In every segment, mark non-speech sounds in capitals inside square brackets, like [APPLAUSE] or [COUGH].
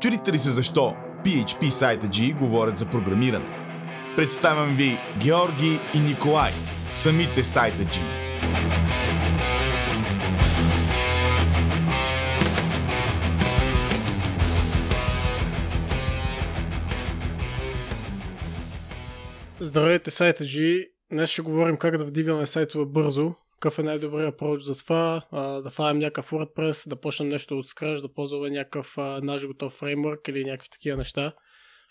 Чудите ли се защо PHP сайта G говорят за програмиране? Представям ви Георги и Николай, самите сайта G. Здравейте, сайта G. Днес ще говорим как да вдигаме сайтове бързо, какъв е най-добрият approach за това, а, да фаем някакъв WordPress, да почнем нещо от scratch, да ползваме някакъв а, наш готов фреймворк или някакви такива неща.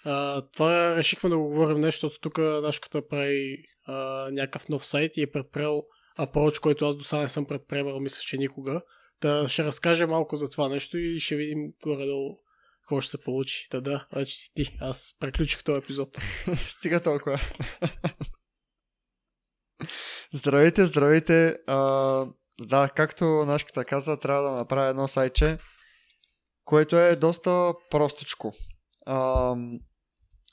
А, това решихме да го говорим нещо, защото тук нашата прави а, някакъв нов сайт и е предприел approach, който аз до сега не съм предприемал, мисля, че никога. Да ще разкажа малко за това нещо и ще видим горе-долу какво ще се получи. Та да, вече си ти. Аз приключих този епизод. [LAUGHS] Стига толкова. Здравейте, здравейте. А, да, както нашката каза, трябва да направя едно сайче, което е доста простичко. А,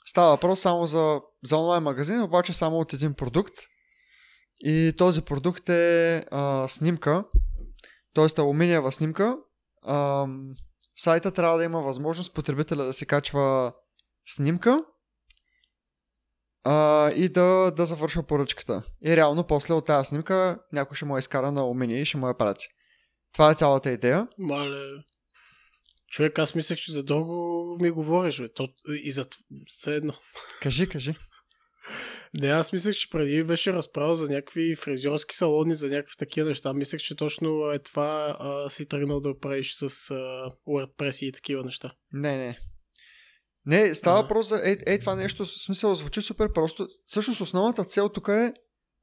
става въпрос само за, за онлайн магазин, обаче само от един продукт. И този продукт е а, снимка, т.е. алуминиева снимка. А, сайта трябва да има възможност потребителя да си качва снимка а, и да, да завършва поръчката. И реално после от тази снимка някой ще му е изкара на умение и ще му я прати. Това е цялата идея. Мале. Човек, аз мислех, че за дълго ми говориш, бе. То, и за все едно. Кажи, кажи. Не, аз мислех, че преди беше разправил за някакви фризьорски салони, за някакви такива неща. Мислех, че точно е това а, си тръгнал да правиш с а, WordPress и такива неща. Не, не. Не, става въпрос за ей, ей това нещо, в смисъл звучи супер просто. Всъщност основната цел тук е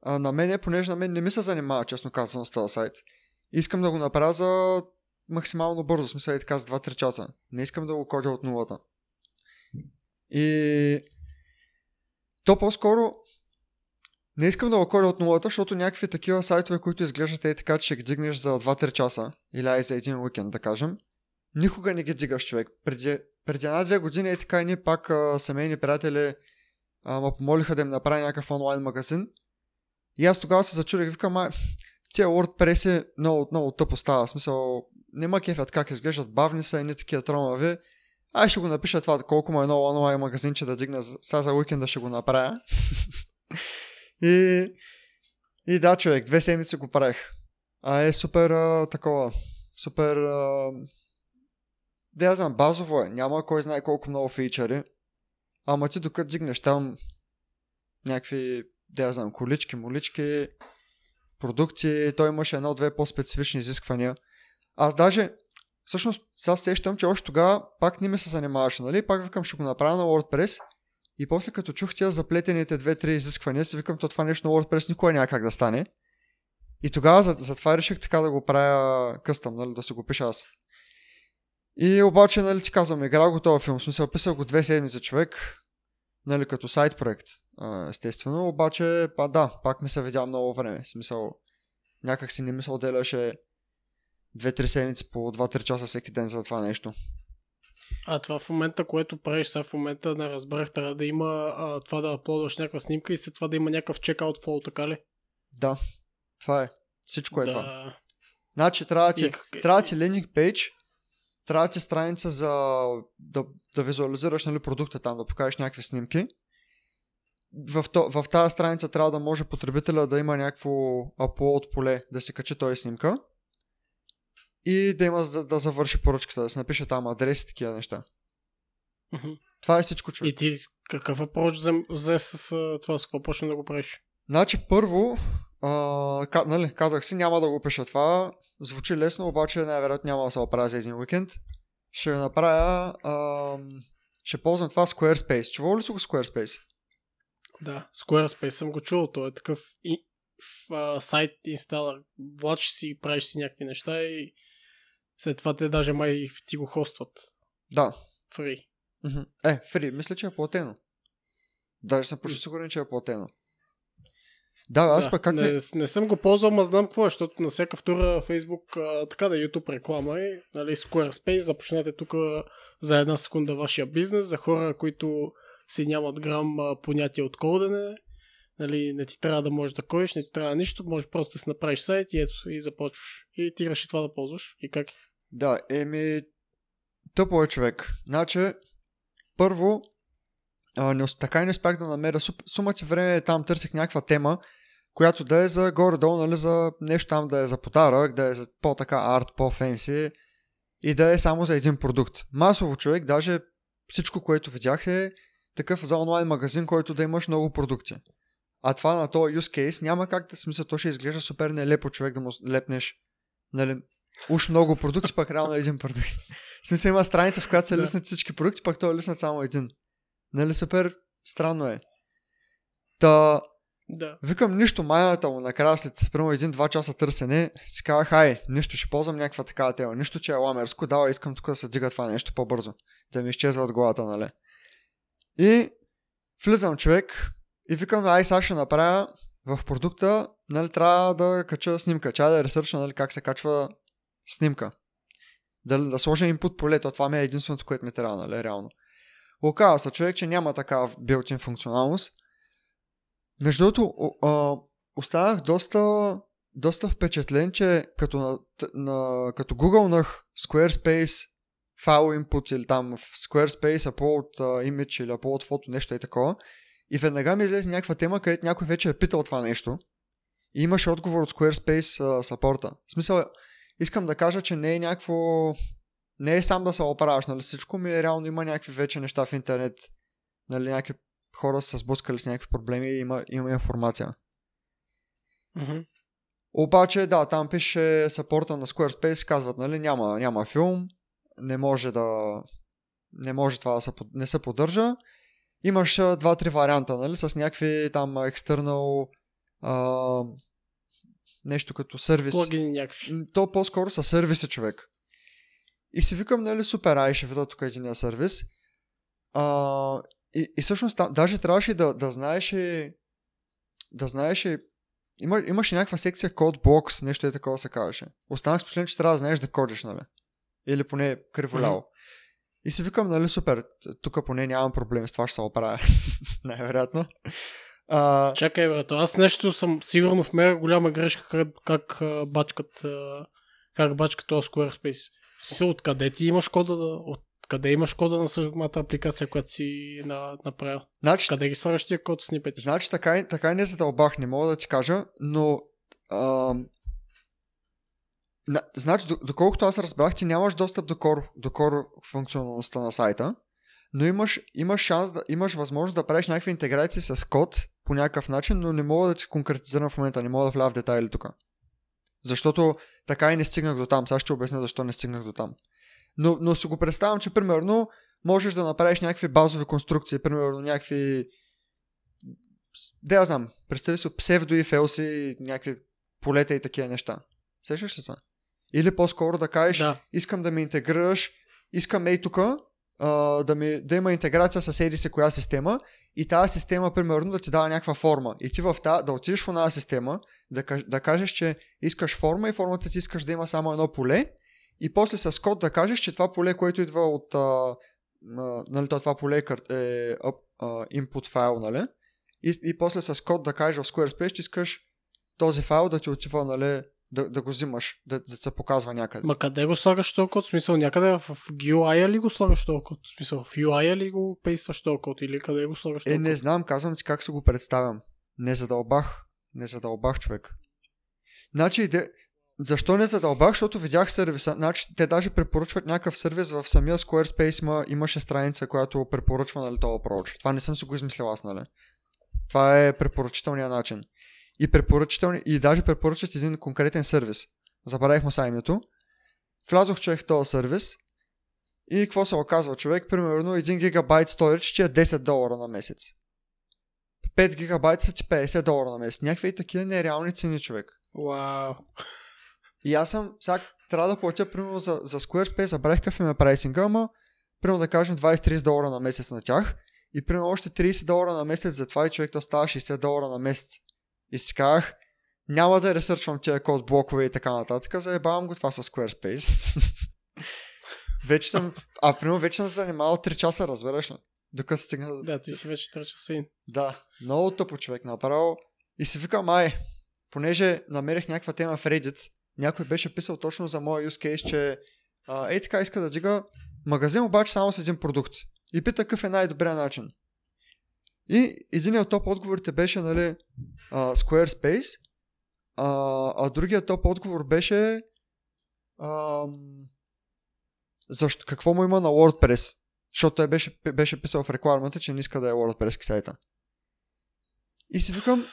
а, на мен, понеже на мен не ми се занимава, честно казано, с този сайт. Искам да го направя за максимално бързо, в смисъл е така за 2-3 часа. Не искам да го кодя от нулата. И то по-скоро не искам да го кодя от нулата, защото някакви такива сайтове, които изглеждат е така, че ще ги дигнеш за 2-3 часа или ай за един уикенд, да кажем, никога не ги дигаш човек. Преди, преди една-две години е така и ние пак а, семейни приятели а, ме помолиха да им направя някакъв онлайн магазин. И аз тогава се зачудих, викам, ай, тия WordPress е много, много тъпо става. Смисъл, не ма кефят как изглеждат, бавни са, едни такива тромави. Ай ще го напиша това, колко му е много онлайн магазин, че да дигна, сега за уикенда ще го направя. [LAUGHS] и, и да, човек, две седмици го правих. А е супер а, такова, супер а, да я знам, базово е. Няма кой знае колко много фичъри. Ама ти докато дигнеш там някакви, да я знам, колички, молички, продукти, той имаше едно-две по-специфични изисквания. Аз даже, всъщност, сега сещам, че още тогава пак не ми се занимаваше, нали? Пак викам, ще го направя на WordPress. И после като чух тия заплетените две-три изисквания, си викам, то това нещо на WordPress никога няма как да стане. И тогава затова реших така да го правя къстъм, нали, да си го пиша аз. И обаче, нали, ти казвам, играл го този филм, в смисъл, писал го две седмици човек, нали, като сайт проект, естествено, обаче, па да, пак ми се видя много време, в смисъл, някак си не мисъл отделяше две-три седмици по 2-3 часа всеки ден за това нещо. А това в момента, което правиш сега в момента, не разбрах, трябва да има а, това да аплодваш някаква снимка и след това да има някакъв чекаут флоу, така ли? Да, това е. Всичко е да. това. Значи трябва ти, и... трябва ти лендинг пейдж, трябва ти страница за да, да визуализираш нали, продукта там, да покажеш някакви снимки. В, то, в тази страница трябва да може потребителя да има някакво upload поле, да си качи този снимка и да има да, да завърши поръчката, да се напише там адрес и такива неща. Uh-huh. Това е всичко, човек. И ти какъв approach взе с това, с какво почна да го правиш? Значи първо, а, ка, нали, казах си, няма да го пиша това. Звучи лесно, обаче най-вероятно няма да се оправя за един уикенд. Ще направя, а, ще ползвам това Squarespace. Чувал ли си го Squarespace? Да, Squarespace съм го чувал. Той е такъв и, в, а, сайт инсталър. Влачиш си, правиш си някакви неща и след това те даже май ти го хостват. Да. Фри. Е, фри. Мисля, че е платено. Даже съм почти сигурен, че е платено. Да, аз да, пък как не... не... Не съм го ползвал, ма знам какво е, защото на всяка втора Facebook, а, така да YouTube реклама е, нали, Squarespace, започнете тук за една секунда вашия бизнес, за хора, които си нямат грам а, понятие от кодене, нали, не ти трябва да можеш да кодиш, не ти трябва нищо, може просто да си направиш сайт и ето, и започваш. И ти реши това да ползваш. И как? Да, еми, Тъпо е човек. Значи, първо, а, не, така и не успях да намеря сума ти време там търсих някаква тема, която да е за горе-долу, нали, за нещо там да е за подарък, да е за по-така арт, по-фенси и да е само за един продукт. Масово човек, даже всичко, което видях е такъв за онлайн магазин, който да имаш много продукти. А това на този use case няма как да смисъл, то ще изглежда супер нелепо човек да му лепнеш нали, уж много продукти, пък реално един продукт. В смисъл има страница, в която се Да. лиснат всички продукти, пък той е лиснат само един. Нали супер странно е. Та, Да. викам нищо майната му накрая след примерно един-два часа търсене, си казах, ай, нищо, ще ползвам някаква такава тема. Нищо, че е ламерско, дава, искам тук да се дига това нещо по-бързо. Да ми изчезва от главата, нали? И влизам човек и викам, ай, сега ще направя в продукта, нали, трябва да кача снимка. Чая да е ресърчна, нали, как се качва снимка. Да, да сложа input полето, това ми е единственото, което ми трябва, нали, реално. Оказва се човек, че няма такава built-in функционалност. Между другото, останах доста, доста впечатлен, че като, на, на, като гугълнах Squarespace файл input или там в Squarespace upload uh, image или upload фото, нещо и такова, и веднага ми излезе някаква тема, където някой вече е питал това нещо и имаше отговор от Squarespace uh, сапорта. В смисъл, искам да кажа, че не е някакво... Не е сам да се оправяш, нали? Всичко ми е реално, има някакви вече неща в интернет, нали? Някакви хора са сблъскали с някакви проблеми и има, има информация. Мгм. Обаче, да, там пише сапорта на Squarespace, казват, нали, няма, няма филм, не може да не може това да се, не се поддържа. Имаш два-три варианта, нали, с някакви там external а, нещо като сервис. Плагини някакви. То по-скоро са сервиси, човек. И си викам, нали, супер, ай, ще видя тук един сервис. А, и, и всъщност там, даже трябваше да, да знаеш и- да знаеш и- има, имаше някаква секция код блокс, нещо е такова се казваше. Останах с впечатление, че трябва да знаеш да кодиш, нали? Или поне криволяво. И си викам, нали, супер, тук поне нямам проблем с това, ще се оправя. [LAUGHS] Най-вероятно. А, Чакай, брато, аз нещо съм сигурно в мега голяма грешка как, как бачкат как бачкат този Squarespace. В смисъл, откъде ти имаш кода, да, откъде имаш кода на самата апликация, която си на, направил? значи, Къде ги слагаш тия код снипети? Значи така, така не задълбах, не мога да ти кажа, но ам, на, значи, до- доколкото аз разбрах, ти нямаш достъп до core, до core функционалността на сайта, но имаш, имаш шанс да имаш възможност да правиш някакви интеграции с код по някакъв начин, но не мога да ти конкретизирам в момента, не мога да вляза в детайли тук. Защото така и не стигнах до там. Сега ще обясня защо не стигнах до там. Но, но си го представям, че примерно можеш да направиш някакви базови конструкции, примерно някакви да я знам, представи си псевдо и фелси, някакви полета и такива неща. Сещаш ли се? Или по-скоро да кажеш, Да. искам да ми интегрираш, искам ей тук да, ми, да има интеграция с еди си коя система и тази система, примерно, да ти дава някаква форма. И ти в та, да отидеш в една система, да, да кажеш, че искаш форма и формата ти искаш да има само едно поле и после с код да кажеш, че това поле, което идва от а, а, нали, то това поле е, кар- е а, а, input файл, нали? И, и после с код да кажеш в Squarespace, че искаш този файл да ти отива, нали, да, да го взимаш, да, да се показва някъде. Ма къде го слагаш този код? В смисъл някъде в, в UI ли го слагаш този код? В смисъл в UI ли го пействаш този код? Или къде го слагаш този Е, не код? знам, казвам ти как се го представям. Не задълбах. Не задълбах човек. Значи, де... защо не задълбах? Защото видях сервиса. Значи, те даже препоръчват някакъв сервис в самия Squarespace. Има, имаше страница, която препоръчва нали, този approach. Това не съм си го измислил аз, нали? Това е препоръчителният начин. И, препоръчителни... и даже препоръчат един конкретен сервис. Забравих му са името. Влязох човек в този сервис и какво се оказва човек? Примерно 1 гигабайт storage ти е 10 долара на месец. 5 гигабайта са ти 50 долара на месец. Някакви такива нереални цени, човек. Вау. И аз съм, сега трябва да платя, примерно, за, за Squarespace, забравих какъв им е прайсинга, ама, примерно да кажем 20-30 долара на месец на тях. И примерно още 30 долара на месец за това и човек то става 60 долара на месец. И си казах, няма да ресърчвам тия код блокове и така нататък, заебавам го това с Squarespace. [LAUGHS] вече съм, а примерно вече съм се занимавал 3 часа, разбираш ли? Докато стигна до Да, ти си вече тръча син. да, много тъпо човек направо. И си викам, ай, понеже намерих някаква тема в Reddit, някой беше писал точно за моя use case, че а, ей така иска да дига Магазин обаче само с един продукт. И пита какъв е най-добрият начин. И един от топ отговорите беше, нали, а, Squarespace, а, а другият топ отговор беше ам, защо, какво му има на WordPress. Защото той беше, беше писал в рекламата, че не иска да е WordPress сайта. И си викам,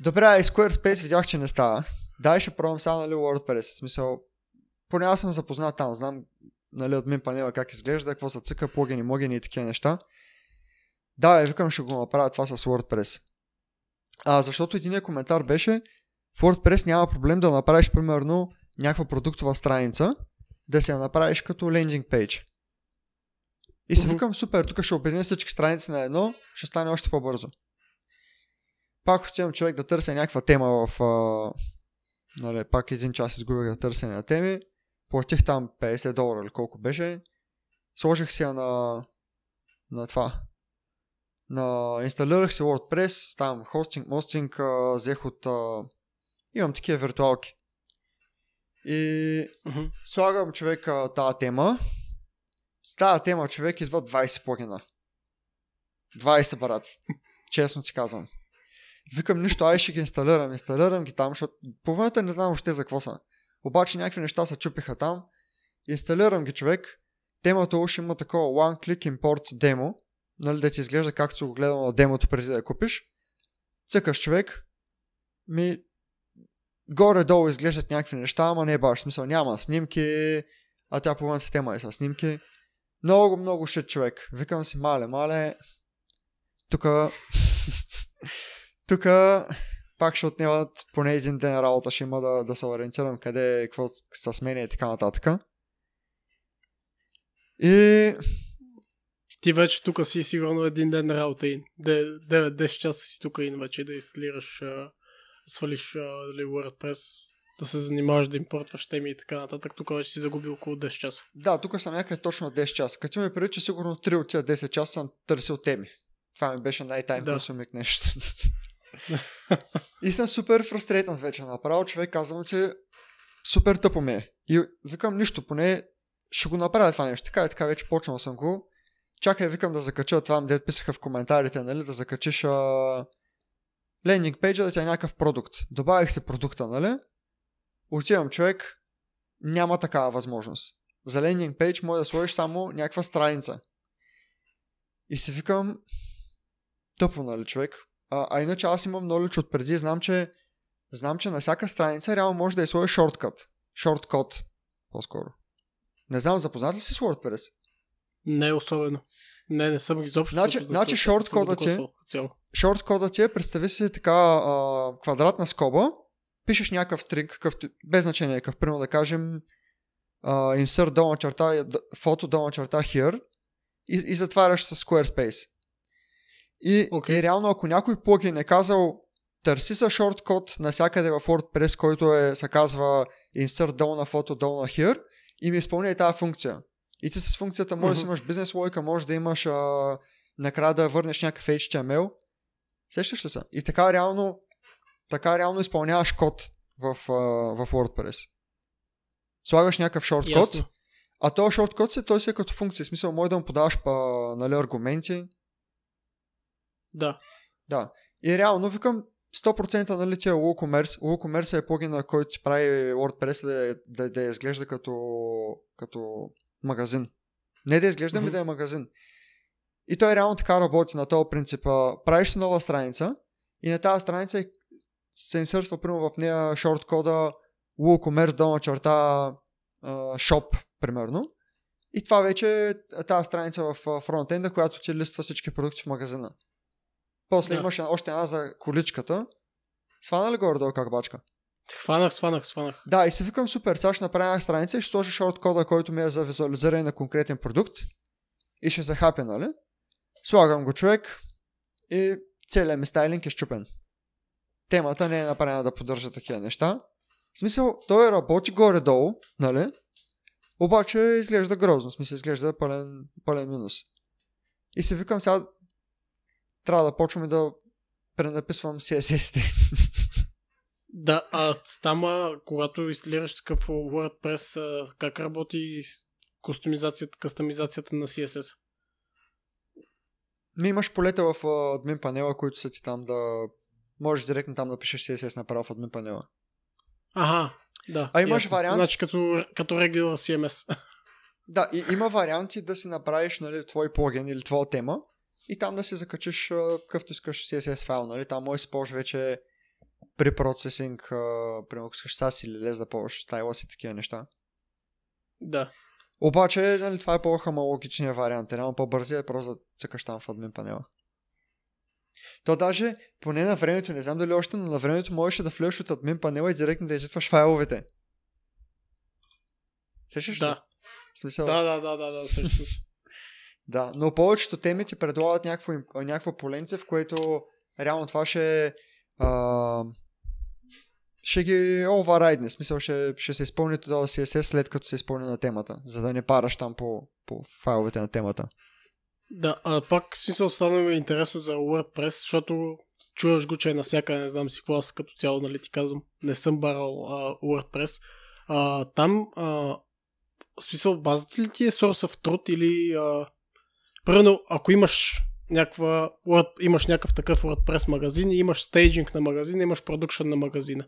добре, и Squarespace видях, че не става. Дай ще пробвам сега, нали, WordPress. В смисъл, поне аз съм запознат там, знам нали, админ панела как изглежда, какво са цъка, плагини, могени и такива неща. Да, е, викам, ще го направя това с WordPress. А, защото един коментар беше, в WordPress няма проблем да направиш, примерно, някаква продуктова страница, да се я направиш като лендинг пейдж. И си викам, супер, тук ще обединя всички страници на едно, ще стане още по-бързо. Пак отивам човек да търся някаква тема в... А, нали, пак един час изгубих да търся на теми. Платих там 50 долара или колко беше. Сложих си я на, на това. На, инсталирах си WordPress, там хостинг, мостинг, взех от... А, имам такива виртуалки. И Мгм. слагам човека тази тема. С тази тема човек идва 20 плагина. 20 брат. Честно ти казвам. Викам нищо, ай ще ги инсталирам. Инсталирам ги там, защото половината не знам още за какво са. Обаче някакви неща се чупиха там. Инсталирам ги човек. Темата уж има такова One Click Import демо. Нали, да ти изглежда както си го гледал на демото преди да я купиш. Цъкаш човек. Ми горе-долу изглеждат някакви неща, ама не е баш. Смисъл няма снимки, а тя половината тема е с снимки. Много, много шит човек. Викам си, мале, мале. Тука... Тука пак ще отнемат поне един ден работа, ще има да, да се ориентирам къде, какво се сменя и така нататък. И Ти вече тук си сигурно един ден работа и 9-10 часа си тук и вече да инсталираш, свалиш а, дали WordPress, да се занимаваш да импортваш теми и така нататък. Тук вече си загубил около 10 часа. да, тук съм някъде точно 10 часа. Като ми преди, че сигурно 3 от тия 10 часа съм търсил теми. Това ми беше най-тайм Да. нещо. [LAUGHS] и съм супер фрустрейтен вече. Направо човек казвам, че супер тъпо ми е. И викам нищо, поне ще го направя това нещо. Така и така вече почнал съм го. Чакай, викам да закача това, дед писаха в коментарите, нали, да закачиш а... лендинг пейджа да ти е някакъв продукт. Добавих се продукта, нали? Отивам човек, няма такава възможност. За лендинг пейдж може да сложиш само някаква страница. И си викам, тъпо, нали, човек? А, а иначе аз имам knowledge от преди, знам, че знам, че на всяка страница реално може да е сложиш шорткът. Шорткод, по-скоро. Не знам, запознат ли си с WordPress? Не е особено. Не, не съм изобщо. Значи- значи шорткодът е- цяло. Шорткодът ти е, представи си така а, квадратна скоба, пишеш някакъв стринг, какъвто, без значение, какъв, примерно да кажем а, insert долна черта, фото долна черта here и, и затваряш с Squarespace. И, Окей. и реално, ако някой плагин е казал търси са шорткод навсякъде в WordPress, който е, се казва insert долна фото долна here и ми изпълня и тази функция. И ти с функцията може да си Мгм. имаш бизнес логика, може да имаш а, накрая да върнеш някакъв HTML. Сещаш ли се? И така реално, така реално изпълняваш код в, а, в WordPress. Слагаш някакъв шорткод, Ясно. а този шорткод се, той си е като функция. В смисъл, може да му подаваш па, нали, аргументи. Да. Да. И реално викам 100% нали ти е WooCommerce. WooCommerce е плагин, на който ти прави WordPress да, да, да изглежда като, като магазин. Не да изглежда, ми Мгм. да е магазин. И той реално така работи на този принцип. Правиш нова страница и на тази страница се инсъртва примерно в нея шорт кода WooCommerce долна черта shop, примерно. И това вече е тази страница в фронтенда, която ти листва всички продукти в магазина. После Да. имаш още една за количката. Свана ли горе-долу как бачка? Хванах, сванах, сванах. Да, и си викам супер, сега ще направя една страница и ще сложа шорт кода, който ми е за визуализиране на конкретен продукт и ще захапя, нали? Слагам го човек и целият ми стайлинг е щупен. Темата не е направена да поддържа такива неща. В смисъл, той работи горе-долу, нали? Обаче изглежда грозно, в смисъл изглежда пълен, пълен минус. И си викам сега, трябва да почвам и да пренаписвам CSS-те. Да, а там, когато инсталираш такъв WordPress, как работи кустомизацията, кастомизацията на CSS. Ми имаш полета в админ панела, които са ти там да... Можеш директно там да пишеш CSS направо в админ панела. Ага, да. А имаш ясно. вариант? Значи като, като regular CMS. Да, и има варианти да си направиш нали, твой плагин или твоя тема и там да си закачиш какъвто искаш CSS файл. Нали? Там може да си ползваш вече при процесинг, примерно ако искаш SAS или лез да ползваш стайлас и такива неща. да. Обаче, нали, това е по-хамологичният вариант. Е просто да цъкаш там в админ панела. То даже, поне на времето, не знам дали още, но на времето можеше да влезеш от админ панела и директно да изчитваш файловете. Сещаш се? Да. В смисъл, да, да, да, да, да, също се. Да, но повечето теми ти предлагат някакво, някакво поленце, в което реално това ще а, ще ги оварайдне, смисъл ще, ще се изпълни това CSS след като се изпълни на темата, за да не параш там по, по файловете на темата. Да, а пак смисъл стана ми интересно за WordPress, защото чуваш го, че е насякъде, не знам си какво, аз като цяло, нали ти казвам, не съм барал а, WordPress. А, там, а, смисъл, базата ли ти е source of truth или, а, примерно, ако имаш някаква, имаш някакъв такъв WordPress магазин и имаш стейджинг на магазина, имаш продукшн на магазина.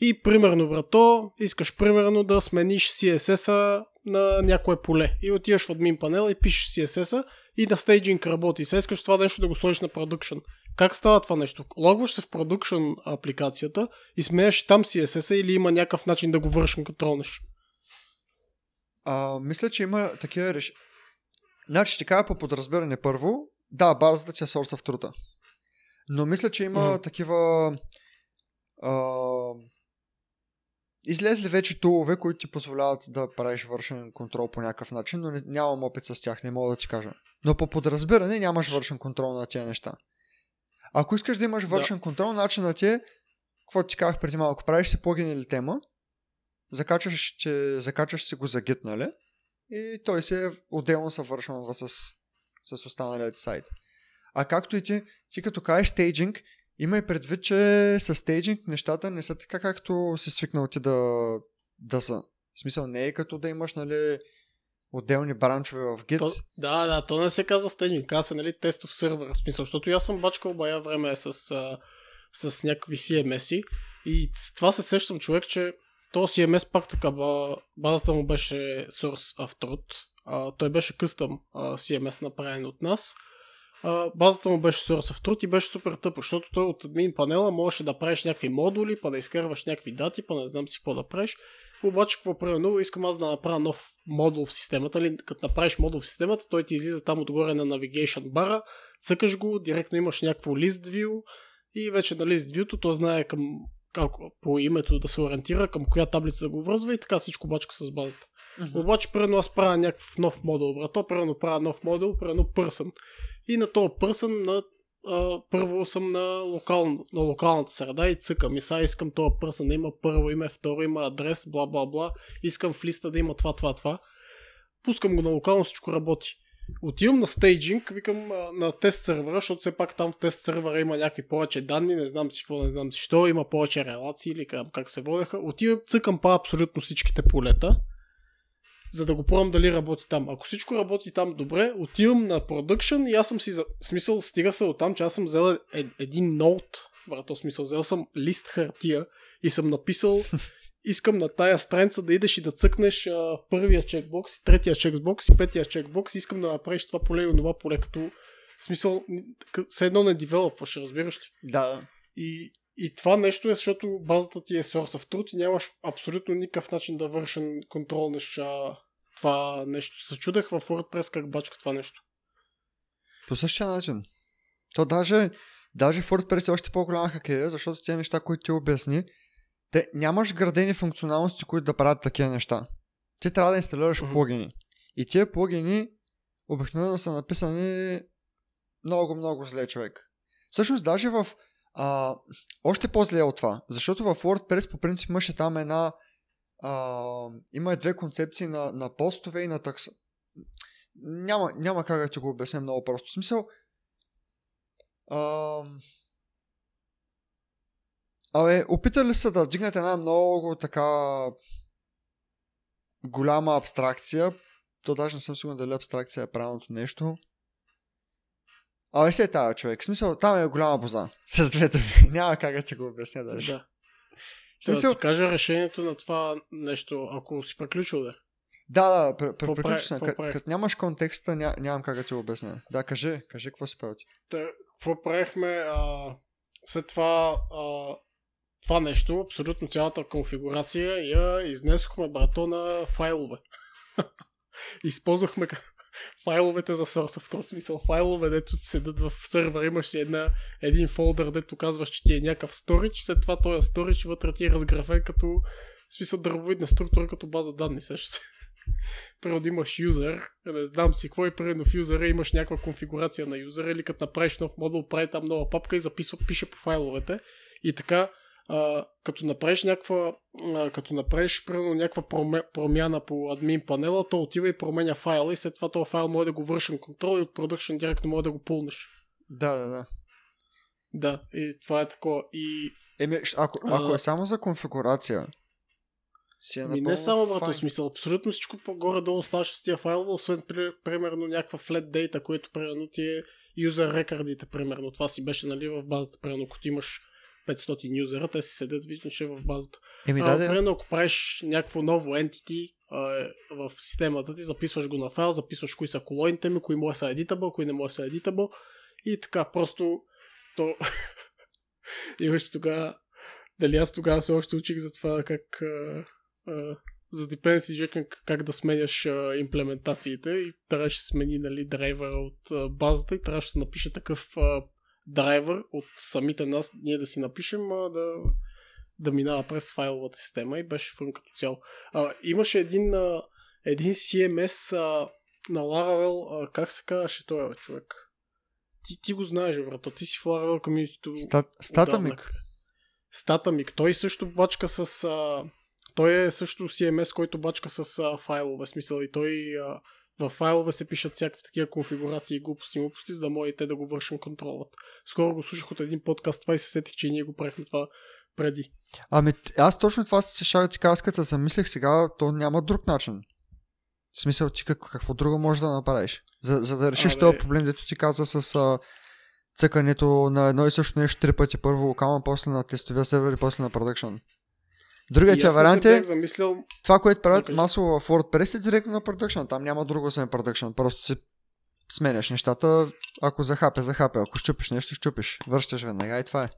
И примерно, брато, искаш примерно да смениш CSS-а на някое поле. И отиваш в админ панел и пишеш CSS-а и на стейджинг работи. Сега искаш това нещо да го сложиш на продукшн. Как става това нещо? Логваш се в продукшн апликацията и сменяш там CSS-а или има някакъв начин да го вършен контролнеш? А, мисля, че има такива решения. Значи ще кажа по подразбиране първо. Да, базата ти е source of truth. Но мисля, че има Мгм. такива а, излезли вече тулове, които ти позволяват да правиш вършен контрол по някакъв начин, но не, нямам опит с тях, не мога да ти кажа. Но по подразбиране нямаш вършен контрол на тези неща. Ако искаш да имаш вършен контрол, начинът ти е, какво ти казах преди малко, правиш си плагин или тема, закачаш, че, закачаш си го за Git, нали? И той се отделно съвършва с, с останалият сайт. А както и ти, ти като кажеш стейджинг, имай предвид, че с стейджинг нещата не са така, както си свикнал ти да, да са. В смисъл не е като да имаш, нали, отделни бранчове в Git. То, да, да, то не се казва стейджинг, казва се, нали, тестов сервер. В смисъл, защото аз съм бачкал бая време с, а, с някакви CMS-и и с това се сещам човек, че то CMS пак така, ба- базата му беше Source of Truth. А, той беше къстъм CMS направен от нас. А, базата му беше Source of Truth и беше супер тъпо, защото той от админ панела можеше да правиш някакви модули, па да изкарваш някакви дати, па не знам си какво да правиш. Обаче, какво примерно, искам аз да направя нов модул в системата, или като направиш модул в системата, той ти излиза там отгоре на navigation бара, цъкаш го, директно имаш някакво list view и вече на list view то знае към по името да се ориентира, към коя таблица да го връзва и така всичко бачка с базата. Мгм. Обаче, примерно аз правя някакъв нов модул, брато, примерно правя нов модул, примерно пърсън. И на този пърсън на а, първо съм на, локал, на локалната среда и цъкам. И сега искам този пърсън да има първо име, второ има адрес, бла бла бла. Искам в листа да има това, това, това. Пускам го на локално, всичко работи. Отивам на стейджинг, викам на тест сервера, защото все пак там в тест сервера има някакви повече данни, не знам си какво, не знам си що, има повече релации или как, как се водеха. Отивам, цъкам по абсолютно всичките полета, за да го пробвам дали работи там. Ако всичко работи там добре, отивам на продъкшн и аз съм си, за... смисъл, стига се от там, че аз съм взел е, един ноут, брато, смисъл, взел съм лист хартия и съм написал [LAUGHS] искам на тая страница да идеш и да цъкнеш а, първия чекбокс, третия чекбокс и петия чекбокс. Искам да направиш това поле и онова поле, като в смисъл, все едно не девелопваш, разбираш ли? Да, да. И, и това нещо е, защото базата ти е source of truth и нямаш абсолютно никакъв начин да вършен контролнеш а, това нещо. Се чудех в WordPress как бачка това нещо. По същия начин. То даже, даже в WordPress е още по-голяма хакерия, защото тези неща, които ти обясни, те нямаш градени функционалности, които да правят такива неща. Ти трябва да инсталираш Мгм. плагини. И тия плагини обикновено са написани много, много зле човек. Всъщност даже в а, още по-зле от това, защото в WordPress по принцип имаше там една а, има две концепции на, на постове и на такса. Няма, няма как да ти го обясня много просто. В смисъл, а, Абе, опитали са да вдигнат една много така голяма абстракция, то даже не съм сигурен дали абстракция е правилното нещо. Абе се е тази човек. В смисъл, там е голяма поза. С двете. [LAUGHS] Няма как да ти го обясня даже. Да. В Да смисъл, ти кажа решението на това нещо, ако си приключил да. да, да, пр- пр- приключи? Като нямаш контекста, ня- нямам как да ти го обясня. Да, кажи, кажи какво си правил ти. Та, какво правихме а, след това а, това нещо, абсолютно цялата конфигурация я изнесохме брато на файлове. [LAUGHS] Използвахме [LAUGHS] файловете за source of truth, смисъл файлове, дето седат в сървър, имаш си една, един фолдър, дето казваш, че ти е някакъв storage, след това този storage вътре ти е разграфен като в смисъл дървовидна структура като база данни, сещаш се. [LAUGHS] Примерно имаш юзер, не знам си какво и примерно в юзера имаш някаква конфигурация на юзера или като направиш нов модул, прави там нова папка и записва, пише по файловете и така а, като направиш някаква а, като направиш примерно някаква промяна по админ панела, то отива и променя файла и след това този файл може да го вършен контрол и от продъкшн директно може да го пулнеш. Да, да, да. Да, и това е такова. И Еми, щ- ако, А. ако е само за конфигурация, си е Ми не само брато, смисъл. Абсолютно всичко по-горе-долу ставаше с тия файлове, освен при, примерно някаква flat data, което примерно ти е user рекордите, примерно. Това си беше нали, в базата, примерно, ако ти имаш 500 юзера, те си седят вично ще в базата. Еми, да, да. примерно, ако правиш някакво ново entity а, е, в системата ти, записваш го на файл, записваш кои са колоните ми, кои може са editable, кои не може са editable и така, просто то [LAUGHS] имаш тогава дали аз тогава се още учих за това как а, а, за dependency injection как да сменяш а, имплементациите и трябваше да смени нали, драйвера от а, базата и трябваше да напише такъв а, драйвер от самите нас, ние да си напишем а, да, да минава през файловата система и беше фън като цяло. А, имаше един, а, един CMS а, на Laravel, а, как се казваше той бе, човек? Ти, ти го знаеш, брато. Ти си в Laravel комьюнитито. Стат, статамик. Статамик. Той също бачка с... А, той е също CMS, който бачка с а, файлове. Смисъл и той а, в файлове се пишат всякакви такива конфигурации, глупости, глупости, за да може и те да го вършим контролът. Скоро го слушах от един подкаст, това и се сетих, че и ние го правихме това преди. Ами, аз точно това се шага ти казах, като замислих сега, то няма друг начин. В смисъл, ти как, какво друго можеш да направиш? За, за да решиш Абе. този проблем, дето ти каза с а, цъкането на едно и също нещо три пъти. Първо локално, после на тестовия сервер и после на продъкшн. Другият ти вариант е замислял, това, което правят Да, кажи. масово в WordPress е директно на продъкшн. Там няма друго освен продъкшн. Просто си сменяш нещата. Ако захапе, захапе. Ако щупиш нещо, щупиш. Връщаш веднага и това е.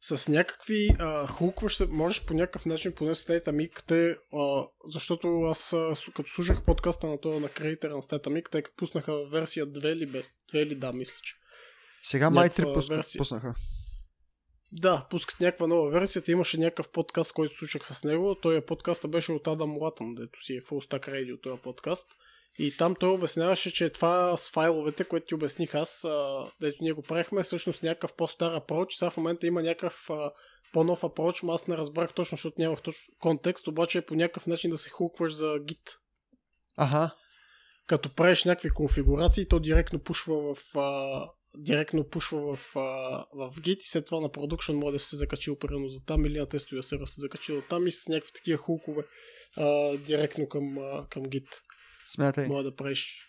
с някакви а, хулкваш се, можеш по някакъв начин, поне с Statamik, те, а, защото аз а, като слушах подкаста на това на креатора на Statamik, те като пуснаха версия 2 ли бе, 2 ли да, мисля, че. Сега май Някаква три пуска, версия. пуснаха. Да, пускат някаква нова версия. Имаше някакъв подкаст, който слушах с него. Той подкаста беше от Адам Латън, дето си е Full Stack Radio, този подкаст. И там той обясняваше, че това с файловете, което ти обясних аз, дето ние го правихме, е всъщност някакъв по-стар апроч. Сега в момента има някакъв по-нов апроч, но аз не разбрах точно, защото нямах точно контекст, обаче е по някакъв начин да се хукваш за Git. Аха. Като правиш някакви конфигурации, то директно пушва в а, директно пушва в, а, в Git и след това на Production може да се закачи оперирано за там или на тестовия сервер се закачи от там и с някакви такива хукове а, директно към, а, към Git. Смятай. Може да правиш.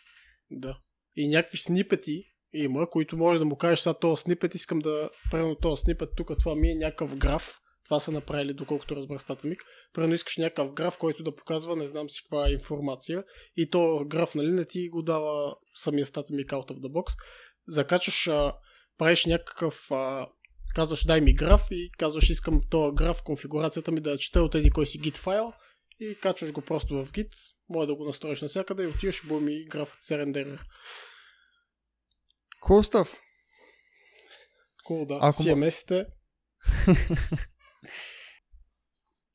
Да. И някакви снипети има, които може да му кажеш сега този снипет, искам да примерно този снипет, тук това ми е някакъв граф. Това са направили, доколкото разбрах статамик. Примерно искаш някакъв граф, който да показва не знам си каква е информация. И то граф, нали, не ти го дава самия статамик out of the box. Закачаш, а, правиш някакъв а, казваш дай ми граф и казваш искам този граф, конфигурацията ми да чете от еди кой си git файл и качваш го просто в Git, може да го настроиш навсякъде и отиваш и буми графът се рендерира. Cool stuff. Cool, да. Ако CMS-ите. [LAUGHS]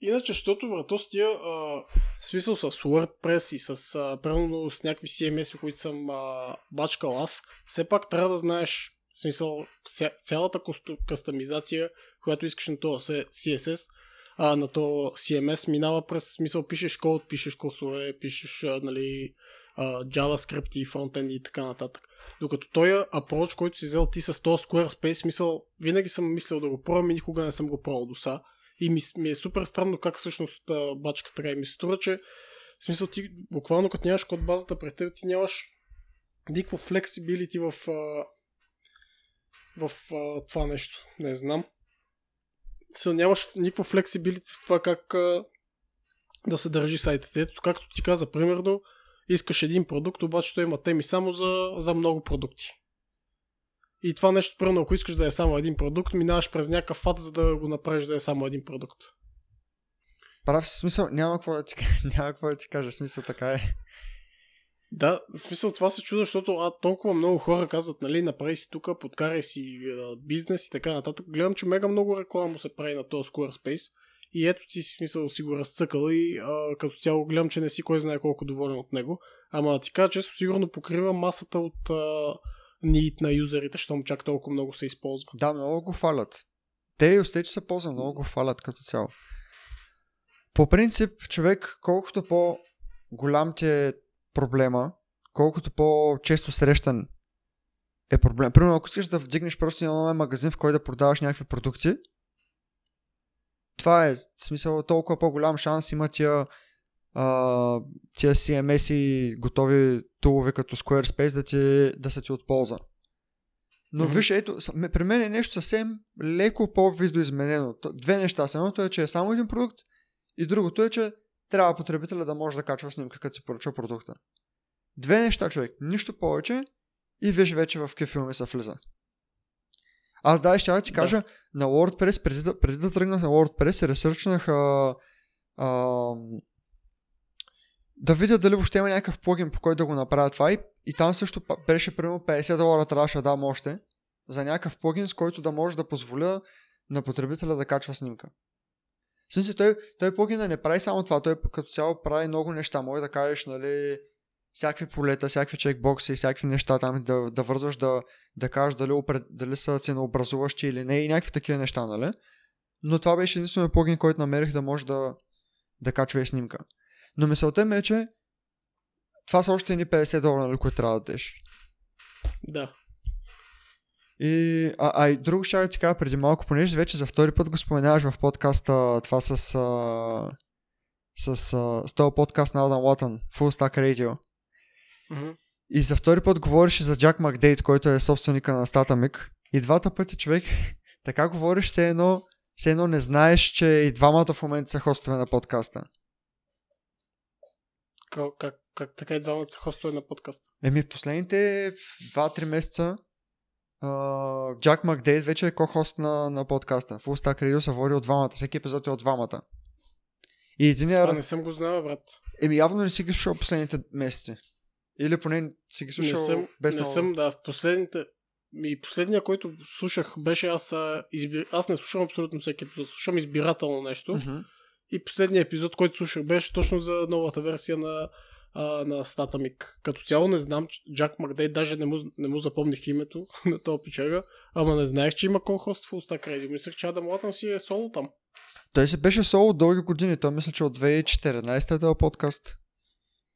Иначе, защото, брато, с тия а, смисъл с WordPress и с, а, примерно, с някакви CMS, които съм а, бачкал аз, все пак трябва да знаеш, смисъл, ця, цялата кастомизация, която искаш на този CSS, а, на то CMS минава през смисъл, пишеш код, пишеш класове, пишеш, а, нали, а, JavaScript и фронтенд и така нататък. Докато той апроч, който си взел ти с този Squarespace, смисъл, винаги съм мислил да го пробвам и никога не съм го пробвал до са. И ми, ми е супер странно как всъщност бачка така и ми се струва, че В смисъл ти, буквално като нямаш код базата пред теб, ти нямаш никакво флексибилити в, в а, това нещо. Не знам. Съ, нямаш никакво флексибилити в това как да се държи сайтът. Ето, както ти каза, примерно, искаш един продукт, обаче той има теми само за, за много продукти. И това нещо, примерно, ако искаш да е само един продукт, минаваш през някакъв фат, за да го направиш да е само един продукт. Прав си смисъл, няма какво да ти, [LAUGHS] няма какво да ти кажа, смисъл така е. Да, в смисъл това се чуда, защото а, толкова много хора казват, нали, направи си тук, подкарай си а, бизнес и така нататък. Гледам, че мега много реклама се прави на този Squarespace. И ето ти смисъл си го разцъкал и а, като цяло гледам, че не си кой знае колко доволен от него. Ама да ти кажа, че сигурно покрива масата от а, нит на юзерите, щом чак толкова много се използва. Да, много го фалят. Те и осте, че се ползва, много го фалят като цяло. По принцип, човек, колкото по-голям ти е проблема, колкото по-често срещан е проблем. Примерно, ако искаш да вдигнеш просто на магазин, в който да продаваш някакви продукти, това е в смисъл толкова по-голям шанс има тия, а, тия CMS и готови тулове като Squarespace да, ти, да са ти от полза. Но mm-hmm. виж, ето, при мен е нещо съвсем леко по-видоизменено. Две неща. Едното е, че е само един продукт и другото е, че трябва потребителя да може да качва снимка, като си поръчва продукта. Две неща, човек. Нищо повече и виж вече в какви филми се влиза. Аз да, ще да ти кажа, да. на WordPress, преди да, преди да тръгнах на WordPress, ресърчнах а, а, да видя дали въобще има някакъв плагин, по който да го направя това и, и там също беше примерно 50 долара трябваше да дам още за някакъв плагин, с който да може да позволя на потребителя да качва снимка. Смисъл, той, той плагина не прави само това, той като цяло прави много неща. Може да кажеш, нали, всякакви полета, всякакви чекбокси, всякакви неща там да, да вързваш да, да кажеш дали, дали са ценообразуващи или не и някакви такива неща, нали? Но това беше единствено плагин, който намерих да може да, да качва и снимка. Но мисълта ми е, че това са още ни 50 долара, нали, които трябва да дадеш. Да. И, а, а и друго ще ти кажа преди малко, понеже вече за втори път го споменаваш в подкаста това с, а, с, а, с този подкаст на Адам Латън, Full Stack Radio. Mm-hmm. И за втори път говориш за Джак Макдейт, който е собственика на Statamic. И двата пъти човек [LAUGHS] така говориш все едно, все едно не знаеш, че и двамата в момента са хостове на подкаста. Как, как, как така и двамата са хостове на подкаста? Еми, в последните 2-3 месеца uh, Джак Макдейт вече е ко-хост на, на подкаста. Full Stack Radio се води от двамата. Всеки епизод е от двамата. И единия... А, не съм го знал, брат. Еми, явно не си ги слушал последните месеци. Или поне си ги слушал не съм, без Не много... съм, да. В последните... И последния, който слушах, беше аз. А, изби... Аз не слушам абсолютно всеки епизод. Слушам избирателно нещо. Mm-hmm. И последният епизод, който слушах, беше точно за новата версия на, а, на Статамик. Като цяло не знам, Джак Макдей, даже не му, не му запомних името [LAUGHS] на този пичага, ама не знаех, че има ко-хост в Full Radio. Мислех, че Адам Латън си е соло там. Той се беше соло дълги години. Той мисля, че от 2014 е този подкаст.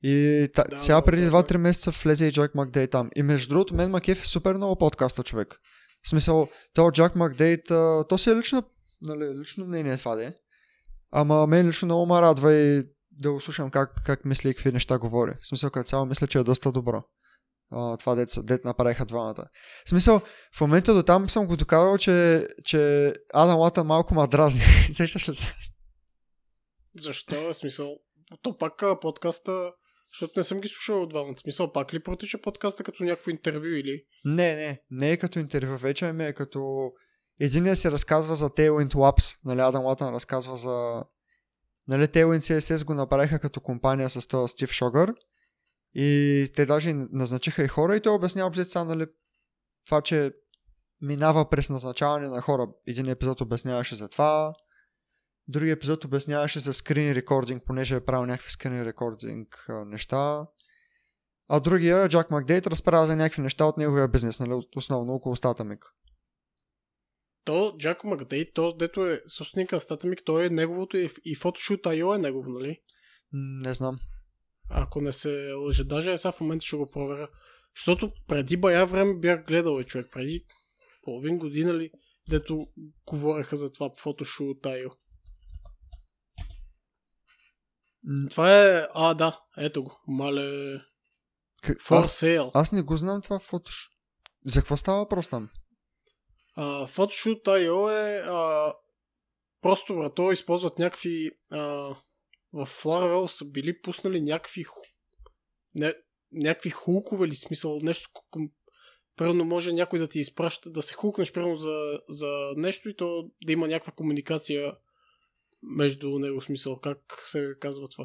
И та, да, сега преди да, 2-3 да. месеца влезе и Джак Макдей там. И между другото, мен Макеф е супер много подкаста, човек. В смисъл, то Джак Макдейт, то си е лично, нали, лично мнение това да е. Ама мен лично много ме радва и да го слушам как, как мисли и какви неща говори. В смисъл, като цяло мисля, че е доста добро. Uh, това дет, дет направиха двамата. В смисъл, в момента до там съм го докарал, че, че Адам Лата малко ма дразни. [LAUGHS] Сещаш ли се? Защо? В смисъл, то пак подкаста защото не съм ги слушал от двамата. Мисъл, пак ли протича подкаста като някакво интервю или? Не, не. Не е като интервю вече, ами е като... Единия се разказва за Tailwind Labs. Нали, Адам Латън разказва за... Нали, Tailwind CSS го направиха като компания с този Стив Шогър. И те даже назначиха и хора и той обяснява обзет нали, това, че минава през назначаване на хора. Един епизод обясняваше за това. Другия епизод обясняваше за скрин рекординг, понеже е правил някакви скрин рекординг неща. А другия, Джак Макдейт, разправя за някакви неща от неговия бизнес, нали, основно около Statamic. То, Джак Макдейт, то, дето е собственика на Statamic, той е неговото и, и Photoshop IO е негово, нали? Не знам. Ако не се лъже, даже е сега в момента ще го проверя. Защото преди бая време бях гледал, е, човек, преди половин година ли, дето говореха за това Photoshop IO. М, Това е... А, да, ето го. Мале... к- For Аз, sale. аз не го знам това фотош. За какво става въпрос там? А, Photoshoot.io е а, просто брато използват някакви а, в Laravel са били пуснали някакви не, някакви хукове или смисъл нещо към- Примерно може някой да ти изпраща, да се хукнеш примерно за, за нещо и то да има някаква комуникация между него смисъл. Как се казва това?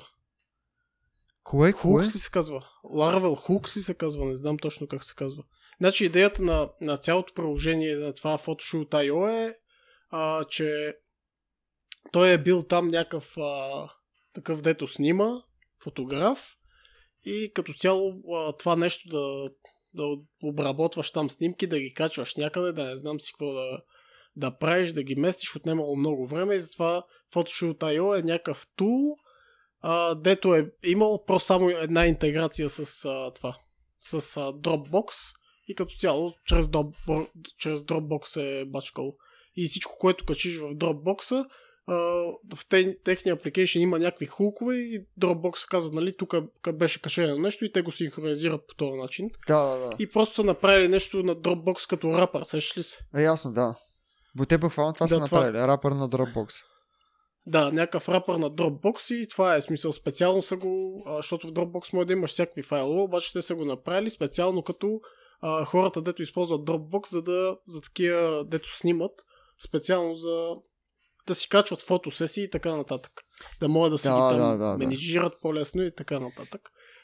Кое, кое? Hooks ли се казва? Laravel Hooks ли се казва? Не знам точно как се казва. Значи идеята на, на цялото приложение на това Photoshop.io е, а, че той е бил там някакъв а, такъв, дето снима, фотограф и като цяло а, това нещо да, да обработваш там снимки, да ги качваш някъде, да не знам си какво да, да правиш, да ги местиш, отнемало много време и затова Photoshop.io е някакъв тул, а, дето е имал просто само една интеграция с а, това, с а, Dropbox и като цяло чрез, Dropbo- чрез Dropbox е бачкал. И всичко, което качиш в Dropbox, в те, техния application има някакви хукове и Dropbox казва, нали, тук беше качено нещо и те го синхронизират по този начин. Да, да, да. И просто са направили нещо на Dropbox като рапър, сещаш ли се? Е, ясно, да. Бо те буквално това Да, са това- направили. Рапър на Dropbox. Да, някакъв рапър на Dropbox и това е смисъл. Специално са го, защото в Dropbox може да имаш всякакви файлове, обаче те са го направили специално като а, хората, дето използват Dropbox, за да за такива, дето снимат, специално за да си качват фотосесии и така нататък. Да могат да си Да, ги там да, да, да. менеджират по-лесно и така нататък.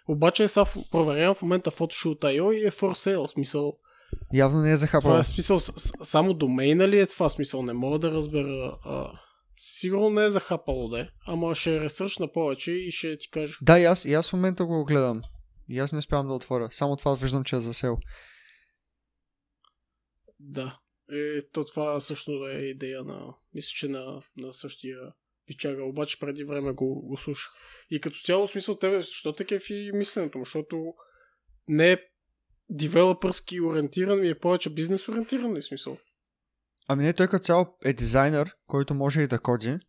Обаче сега в- проверявам в момента Photoshop.io и е for sale, смисъл. Явно не е Това захапал. е смисъл, само домейна ли е това смисъл? Не мога да разбера. А, сигурно не е захапало да е, ама ще ресърчна повече и ще ти кажа. Да, и аз, и аз в момента го гледам. И аз не успявам да отворя. Само това виждам, че е за сел. Да. И то това също е идея на, мисля, че на, на същия пичага, обаче преди време го, го слушах. И като цяло смисъл тебе, защо такъв и мисленето му, защото не е девелопърски ориентиран, ми е повече бизнес ориентиран ли смисъл? Ами не, той като цяло е дизайнер, който може и да коди.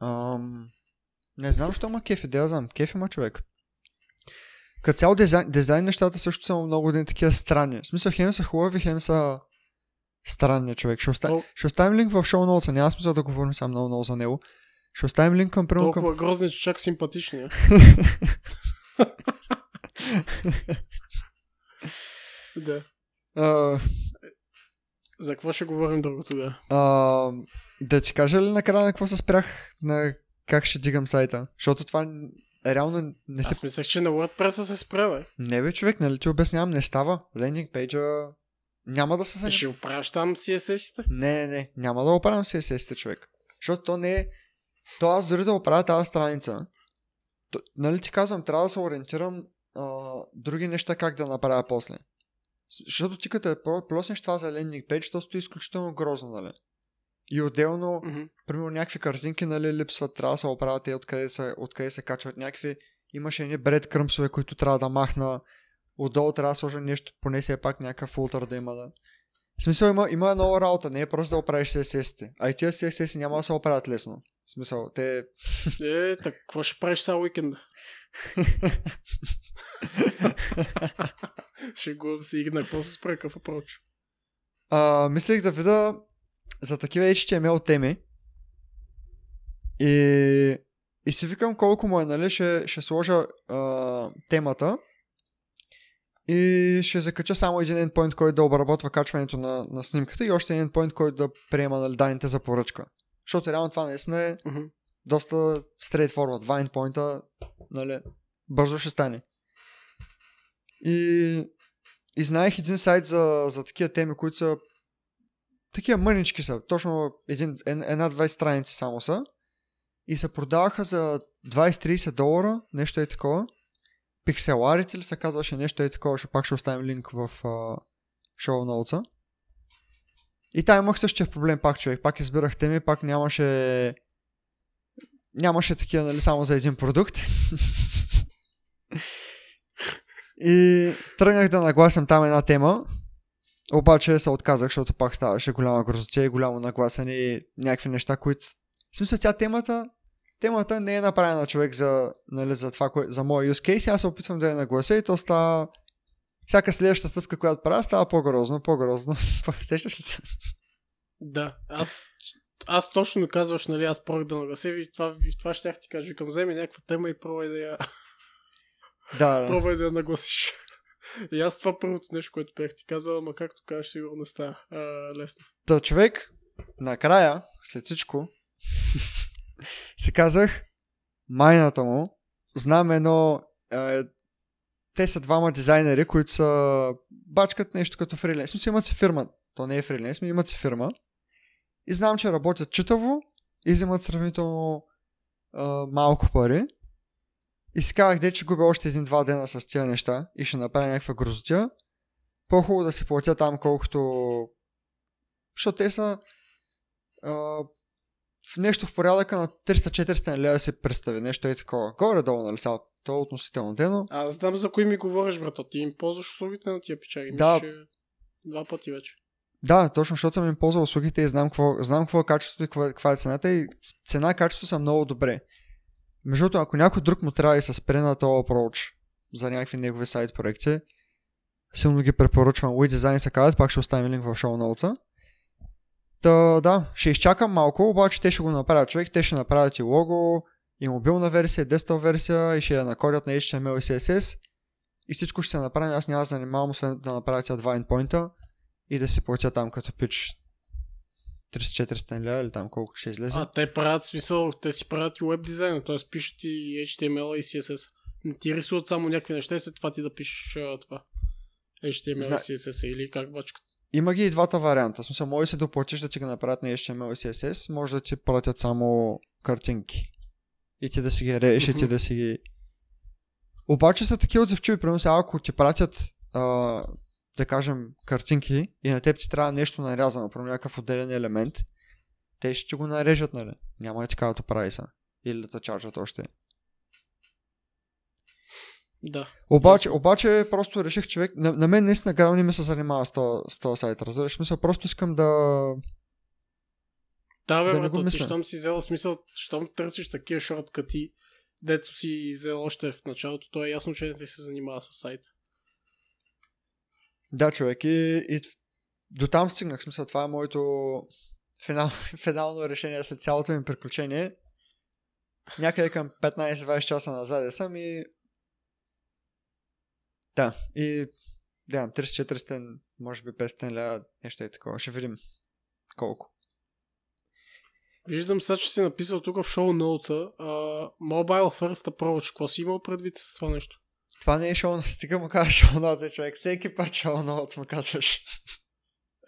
Ам, не знам, що ма кефи, да я знам. Кефи ма човек. Като цяло дизайн, дизайн нещата също са много дни такива странни. В смисъл, хем са хубави, хем са странни човек. Ще, оста... Тол- ще оставим линк в шоу ноута. Няма смисъл да говорим сега много, много за него. Ще оставим линк към примерно към... Толкова грозни, че чак симпатични. е. [LAUGHS] да. А, За какво ще говорим друго тогава? а, да ти кажа ли накрая на какво се спрях? На как ще дигам сайта? Защото това реално не се Аз мислех, че на WordPress се спре, Не бе, човек, нали ти обяснявам, не става. Лендинг пейджа няма да се занимава. Ще оправиш там CSS-ите? Не, не, не, няма да оправям CSS-те, човек. Защото то не е... То аз дори да оправя тази страница, то, нали ти казвам, трябва да се ориентирам а, други неща как да направя после. Защото ти като е плоснеш това за лендинг пейдж, то стои изключително грозно, нали? И отделно, Мгм. примерно някакви картинки, нали, липсват, трябва да се оправят те откъде се, откъде се качват някакви. Имаше едни бред кръмсове, които трябва да махна. Отдолу трябва да сложа нещо, поне си е пак някакъв фултър да има да. В смисъл има, има много работа, не е просто да оправиш CSS-те. А и тия CSS няма да се оправят лесно. В смисъл, те... Е, так, какво ще правиш сега уикенда? [LAUGHS] ще го си игна, какво се спре какъв апроч? А, мислех да видя за такива HTML теми и, и си викам колко му е, нали, ще, ще сложа а, темата и ще закача само един endpoint, който да обработва качването на, на снимката и още един endpoint, който да приема нали, данните за поръчка. Защото реално това наистина е Мгм. доста straightforward. Два endpoint нали, бързо ще стане. И, и знаех един сайт за, за такива теми, които са такива мънички са. Точно един, една-две страници само са. И се продаваха за 20-30 долара, нещо е такова. Пикселарите ли се казваше нещо е такова, ще пак ще оставим линк в шоу ноутса. И там имах същия проблем пак, човек. Пак избирах теми, пак нямаше нямаше такива, нали, само за един продукт. [LAUGHS] и тръгнах да нагласям там една тема, обаче се отказах, защото пак ставаше голяма грозотия и голямо нагласене и някакви неща, които... В смисъл, тя темата темата не е направена човек за, нали, за това, кое, за моя use case, аз се опитвам да я наглася и то става всяка следваща стъпка, която правя, става по-грозно, по-грозно. [LAUGHS] Сещаш ли се? Да, аз, аз точно ми казваш, нали, аз пробвах да наглася и това, това ще ти кажа. Към вземи някаква тема и пробвай да я, Да, да. пробвай да я нагласиш. И аз това първото нещо, което бях ти казал, ама както кажеш, сигурно не става а, лесно. Та човек, накрая, след всичко, си казах, майната му, знам едно, е, те са двама дизайнери, които са бачкат нещо като фриленс. Смисъл имат си фирма. То не е фриленс, но имат си фирма. И знам, че работят читаво и взимат сравнително е, малко пари. И си казах, де, че губя още един-два дена с тия неща и ще направя някаква грозотия. По-хубаво да си платя там, колкото... Защото те са а, в нещо в порядъка на 300-400 лева си представи. Нещо е такова. Горе-долу, нали сега? То е относително дено. Аз знам за кои ми говориш, брато. Ти им ползваш услугите на тия печаги. Да. Мисля, че два пъти вече. Да, точно, защото съм им ползвал услугите и знам какво, знам какво е качеството и каква, каква е цената и цена и качество са много добре. Между другото, ако някой друг му трябва и се спре на този approach за някакви негови сайт проекти, силно ги препоръчвам. WeDesign се казват, пак ще оставим линк в шоу ноутса. Та, да, ще изчакам малко, обаче те ще го направят човек, те ще направят и лого, и мобилна версия, и десктоп версия, и ще я накодят на HTML и CSS. И всичко ще се направи, аз няма да занимавам, освен да направя тя два endpoint и да си платя там като пич 300-400 лева или там колко ще излезе. А, те правят смисъл, те си правят и веб дизайна, т.е. пишат и HTML и CSS. Не ти рисуват само някакви неща и след това ти да пишеш а, това. HTML Зна- и CSS или как бачкат. Има ги и двата варианта. В смисъл, може да се доплатиш да ти го направят на HTML и CSS, може да ти пратят само картинки. И ти да си ги режеш, и ти да си ги... Обаче са такива отзивчиви, примерно ако ти пратят, а, да кажем, картинки и на теб ти трябва нещо нарязано, про някакъв отделен елемент, те ще го нарежат, нали? Няма и така да прави са. Или да те чарджат още. Да. Обаче, обаче просто реших човек, на, на мен наистина грам не ми се занимава с този, този сайт, разбираш? Мисля, просто искам да... Да, бе, Да брато, ти щом си взел смисъл, щом търсиш такива шорткати, дето си взел още в началото, то е ясно, че не ти се занимава с сайт. Да, човек, и, и до там стигнах. Смисъл, това е моето финал, [LAUGHS] финално решение след цялото ми приключение. Някъде към 15-20 часа назад съм и... Да, и... Да, 300-400, може би 500 ля, нещо е такова. Ще видим колко. Виждам сега, че си написал тук в шоу ноута а, Mobile First Approach. Какво си имал предвид с това нещо? Това не е шоу, стига му кажа шоу ноутс, човек. Всеки път шоу ноутс му казваш.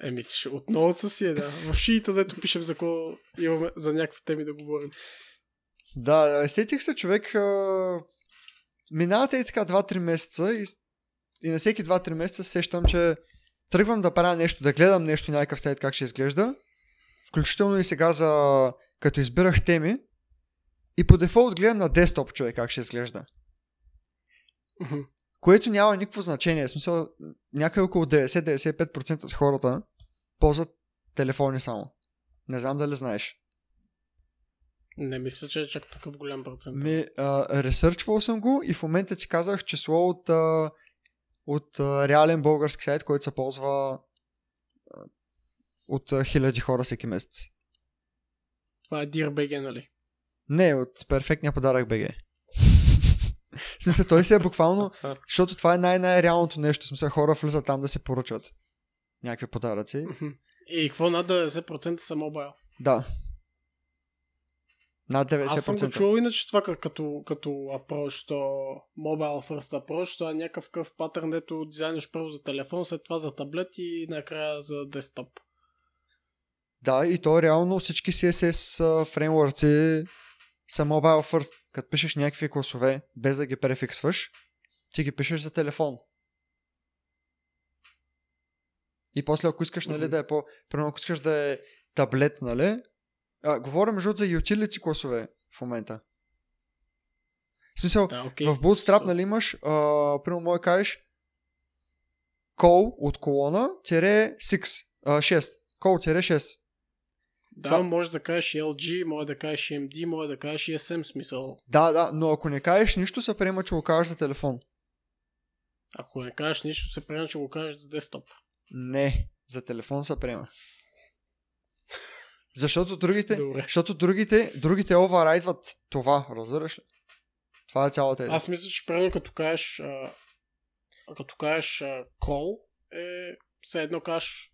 Еми, ще- от ноутса си е, да. В шиите, дето пишем за какво имаме за някакви теми да говорим. Да, сетих се човек. А... Минават и така 2-3 месеца и, и на всеки 2-3 месеца се сещам, че тръгвам да правя нещо, да гледам нещо някакъв сайт как ще изглежда. Включително и сега за като избирах теми. И по дефолт гледам на десктоп човек как ще изглежда. Което няма никакво значение. В смисъл, някъде около 90-95% от хората ползват телефони само. Не знам дали знаеш. Не мисля, че е чак такъв голям процент. Ми, а, ресърчвал съм го и в момента ти казах число от, а, от а, реален български сайт, който се ползва а, от а, хиляди хора всеки месец. Това е DearBG, нали? Не, от перфектния подарък БГ. В смисъл, той си е буквално, [LAUGHS] защото това е най-най-реалното нещо. В смисъл, хора влизат там да се поръчат някакви подаръци. И какво над 90% са мобайл? Да. Над 90%. Аз съм го чувал иначе това като, като approach, то mobile first approach, това е някакъв къв патърн, дето дизайниш първо за телефон, след това за таблет и накрая за десктоп. Да, и то реално всички CSS а, фреймворци са mobile first. Като пишеш някакви класове, без да ги префиксваш, ти ги пишеш за телефон. И после ако искаш, нали, да е по... Примерно, ако искаш да е таблет, нали? А, говоря между за utility класове в момента. В смисъл, Да, окей. в Bootstrap, So- нали имаш, а, примерно, може кажеш call от колона, тире 6, а, 6. Call тире 6. Да, Това- може да кажеш и LG, може да кажеш и MD, може да кажеш и SM смисъл. Да, да, но ако не кажеш нищо, се приема, че го кажеш за телефон. Ако не кажеш нищо, се приема, че го кажеш за десктоп. Не, за телефон се приема. Защото другите, Добре. защото другите, другите оверрайдват това, разбираш ли? Това е цялата идея. Аз мисля, че примерно като кажеш а, като кажеш а, call е все едно кажеш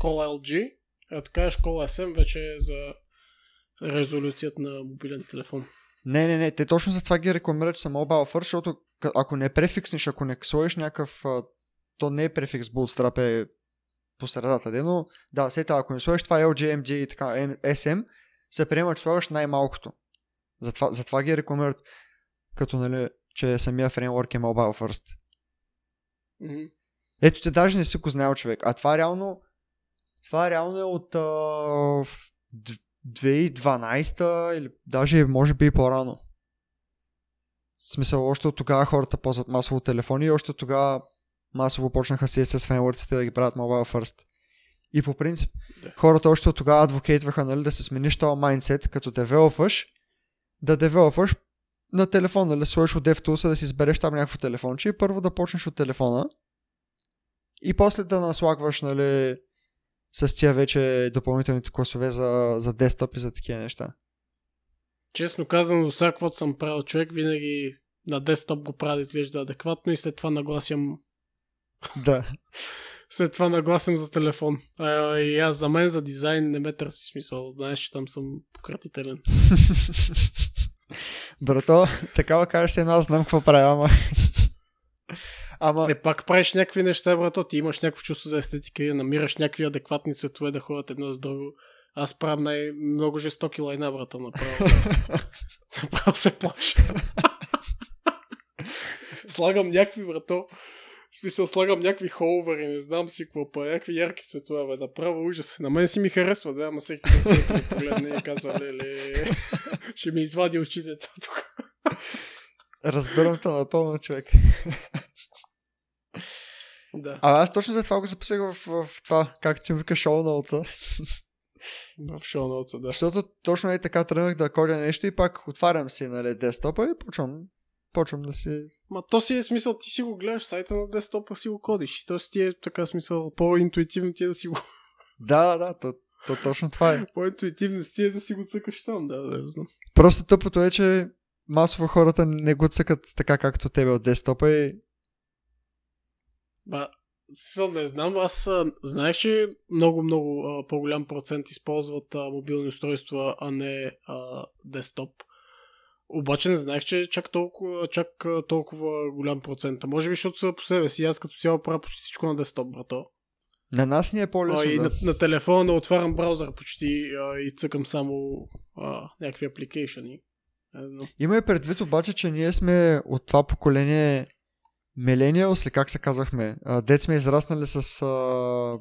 call LG, а като кажеш call SM вече е за резолюцията на мобилен телефон. Не, не, не, те точно за това ги рекламират, че са mobile first, защото ако не префикснеш, ако не сложиш някакъв, то не е префикс Bootstrap, е по средата, де, но да, сета, ако не сложиш това LG, MG и така, SM, се приема, че слагаш най-малкото. Затова, затова ги рекламират, като нали, че самия фреймворк е mobile first. Мгм. Ето те даже не си го знаел човек. А това реално това реално е от а, в д- 2012 или даже може би и по-рано. В смисъл, още от тогава хората ползват масово телефони и още от тогава масово почнаха CSS фреймворците да ги правят mobile first. И по принцип, Да. хората още от тогава адвокейтваха нали, да се смениш този майндсет, като девелопваш, да девелопваш на телефон, нали, сложиш от DevTools да си избереш там някакво телефонче и първо да почнеш от телефона и после да наслагваш, нали, с тия вече допълнителните класове за, за десктоп и за такива неща. Честно казано, всяко каквото съм правил човек, винаги на десктоп го правя да изглежда адекватно и след това нагласям Да. [LAUGHS] след това нагласям за телефон. А, и аз за мен за дизайн не ме търси смисъл. Знаеш, че там съм пократителен. [LAUGHS] Брато, [LAUGHS] такава кажеш едно, аз знам какво правя, ама... ама... Е, пак правиш някакви неща, брато. Ти имаш някакво чувство за естетика и намираш някакви адекватни цветове да ходят едно с друго. Аз правя най-много жестоки лайна, брато, направо. [LAUGHS] направо се плаша. [LAUGHS] слагам някакви, брато. В смисъл, слагам някакви холвери, не знам си какво па, някакви ярки цветове, бе, направо ужас. На мен си ми харесва, да, ама всеки погледне и казва, леле, ще ми извади очите тук. Разбирам те напълно, човек. Да, А аз точно за това го записах в, в, в това, както ти му вика шоу ноутса. в шоу да. Защото точно е така тръгнах да кодя нещо и пак отварям си нали, десктопа и почвам, почвам да си... Ма то си е смисъл, ти си го гледаш сайта на десктопа, си го кодиш. Тоест ти е така смисъл, по-интуитивно ти е да си го... Да, да, то, то точно това е. по-интуитивно си ти е да си го цъкаш там, да, да, знам. Просто тъпото е, че масово хората не го цъкат така както тебе от десктопа и Ба, смисъл, не знам, аз а, знаех, че много, много а, по-голям процент използват а, мобилни устройства, а не а, десктоп. Обаче не знаех, че чак толкова, чак а, толкова голям процент. А може би, защото са по себе си. Аз като цяло правя почти всичко на десктоп, брато. на нас ни е А, по-лесно. и да. на, на телефона отварям браузър почти а, и цъкам само а, някакви апликейшени. Има и предвид обаче, че ние сме от това поколение Millennials, ли как се казахме? Дет сме израснали с, а,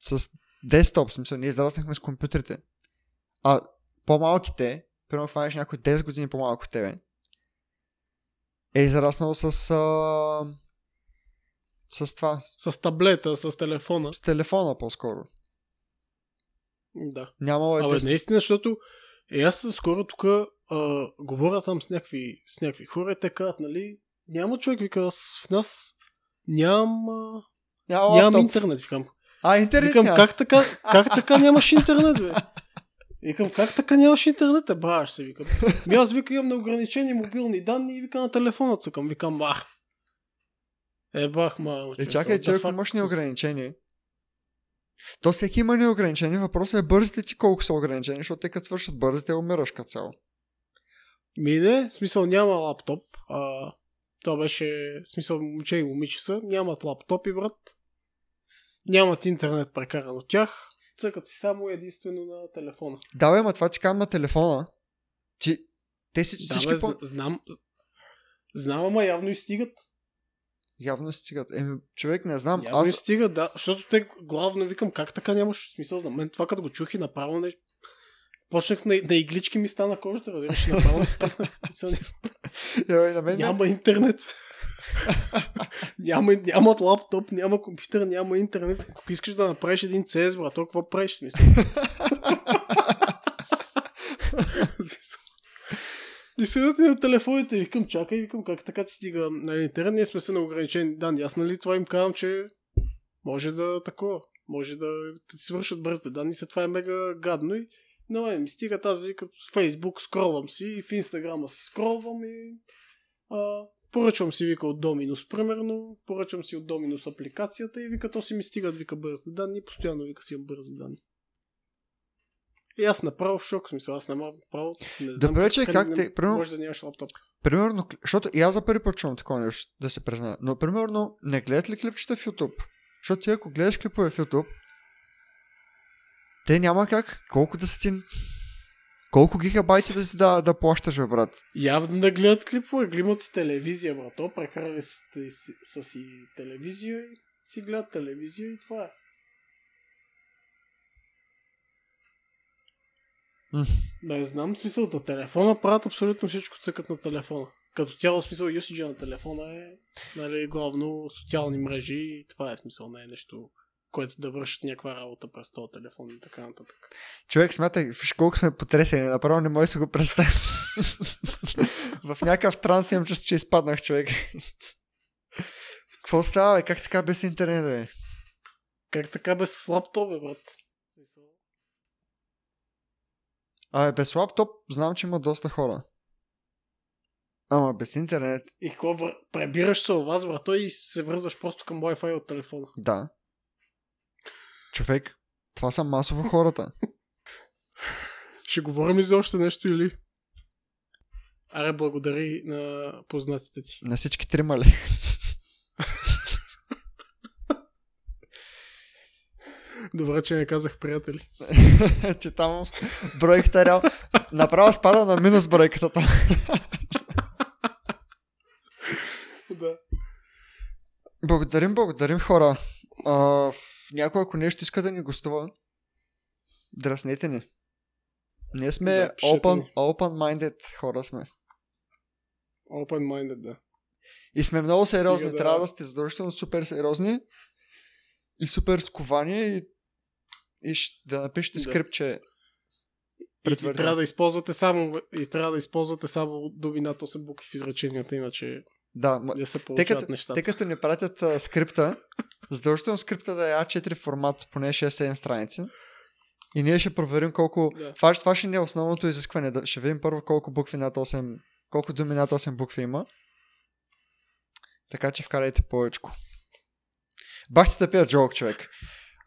с десктоп, в смисъл, ние израснахме с компютрите. А по-малките, примерно хванеш някой 10 години по-малко от тебе, е израснал с а, с това, с, таблета, с телефона. с телефона по-скоро. Да. Нямало е Абе, наистина, защото е, аз скоро тук говоря там с някакви, с някакви хора и те казват, нали, няма човек, вика, аз в нас нямам, Няма нямам интернет, викам. А, интернет Викам, няма. как така, [LAUGHS] как така нямаш интернет, бе? Викам, как така нямаш интернет, е, баш се, викам. Ми аз вика имам неограничени мобилни данни и вика на телефона цъкам. Викам, а. Е, бах, ма. Е, чакай, че ако имаш неограничени. То всеки има неограничени. Въпросът е бързите ти колко са ограничени, защото те като свършат бързи, те умираш като цяло. Ми не, смисъл няма лаптоп. А, то беше, в смисъл момче и момиче са, нямат лаптопи, брат. Нямат интернет прекаран от тях. Цъкат си само единствено на телефона. Да, бе, ма това ти казвам на телефона. Ти, те си, Да, всички бе, по... зна- знам. Знам, ама явно и стигат. Явно стигат. Еми, човек, не знам. Явно Аз, стигат, да. Защото те главно викам, как така нямаш смисъл за мен. Това като го чух и направо не... Почнах на, на иглички ми стана кожата, разбираш, направо ми стана. Йой, на мен, Няма интернет. Няма, нямат лаптоп, няма компютър, няма интернет. Ако искаш да направиш един CS, брат, то какво правиш? Мисля? И седат и на телефоните и викам, чакай, викам, как така ти стига на интернет, ние сме се на ограничени данни. Аз нали това им казвам, че може да такова, може да, ти свършат бързите данни, след това е мега гадно и но е, ми стига тази, вика, в Фейсбук скролвам си и в Инстаграма си скролвам и а, поръчвам си, вика, от Доминус, примерно, поръчвам си от Доминус апликацията и вика, то си ми стигат, вика, бързи данни, постоянно, вика, си имам бързи данни. И аз направо в шок, смисъл, аз нямам право, не знам. Добре, че как не, те- примерно- Може да нямаш лаптоп. Примерно, защото и аз за първи път чувам такова нещо, да се призная. Но, примерно, не гледат ли клипчета в YouTube? Защото ти ако гледаш клипове в YouTube, те няма как, колко да са ти... Колко гигабайти да си да, да плащаш, бе, брат? Явно да гледат клипове, глимат с телевизия, брато, прекарали с, с, с, телевизия и си гледат телевизия и това е. М. Не знам смисъл на телефона, правят абсолютно всичко цъкат на телефона. Като цяло смисъл usage на телефона е нали, главно социални мрежи и това е смисъл, не е нещо, което да вършат някаква работа през този телефон и така нататък. Човек, смятай, виж колко сме потресени, направо не може да го представя. [LAUGHS] в някакъв транс имам чувство, че изпаднах, човек. Какво става, бе? Как така без интернет, бе? Как така без лаптоп, бе, брат? Абе, без лаптоп знам, че има доста хора. Ама без интернет, И какво, пребираш се у вас, брато, и се връзваш просто към Wi-Fi от телефона. да. Човек, това са масово хората. Ще говорим ли за още нещо или? Аре, благодари на познатите ти. На всички трима ли? Добре, че не казах приятели. [LAUGHS] че там бройката реал. Направо спада на минус бройката там. [LAUGHS] Да. Благодарим, благодарим хора. А, някой ако нещо иска да ни гостува, драснете ни. Ние сме Да, open, open-minded хора сме. Open-minded, да. И сме много сериозни. Стига да- Трябва да сте задължително супер сериозни и супер сковани и, и да напишете Да. скрипче. И, и трябва да използвате само и трябва да използвате само думи над 8 букви в изреченията, иначе Да, не се Те като, нещата. те като ни пратят а, скрипта, задължително скрипта да е А4 формат, поне 6-7 страници. И ние ще проверим колко... Да. Това, това ще не е основното изискване. Да, ще видим първо колко букви над 8... Колко думи над 8 букви има. Така че вкарайте повечко. Бах ти тъпия джок, човек.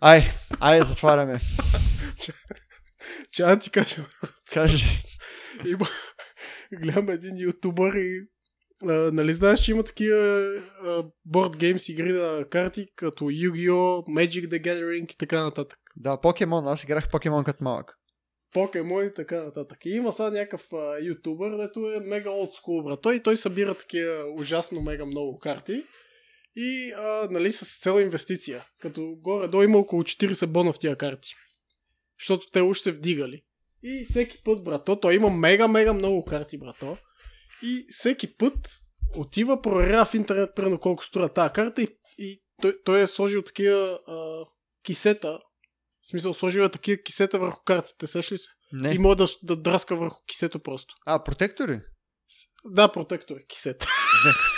Ай, ай, затваряме. Че аз ти кажа, Кажи. има, гледам един ютубър и а, нали знаеш, че има такива борд геймс игри на карти, като Yu-Gi-Oh, Magic the Gathering и така нататък. Да, покемон. Аз играх покемон като малък. Покемон и така нататък. И има сега някакъв а, ютубър, дето е мега олдскул, брат. Той, той събира такива ужасно мега много карти и а, нали с цел инвестиция. Като горе-долу има около 40 бона в тия карти. Защото те уж се вдигали. И всеки път, брато, той има мега-мега много карти, брато. И всеки път отива, проверява в интернет, примерно колко струва тази карта и, и той, той е сложил такива а, кисета. В смисъл, сложил е такива кисета върху картите, сеш ли се? Не. И може да, да драска върху кисето просто. А, протектори? С- Да, протектор е кисет.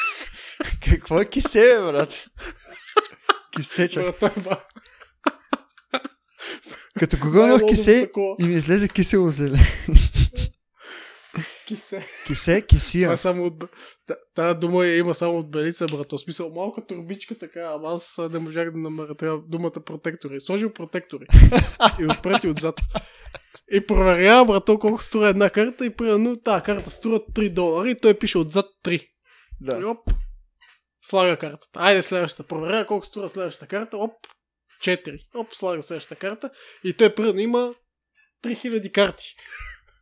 [LAUGHS] Какво е кисе, бе, брат? Той ба- Като гугълнах кисе и ми излезе кисело зеле. Кисе. Кисе, Това кисия. е само от... Та- Тая дума я има само от белица, брат. В смисъл, малка турбичка така, ама аз не можах да намеря трябва думата протектори. Сложил протектори. и отпред и отзад. И проверява, брато, колко струва една карта и примерно тази карта струва 3 долара и той пише отзад 3. И Да. оп, слага картата. Айде следващата. Проверява колко струва следващата карта. Оп, 4. Оп, слага следващата карта. И той примерно има 3000 карти.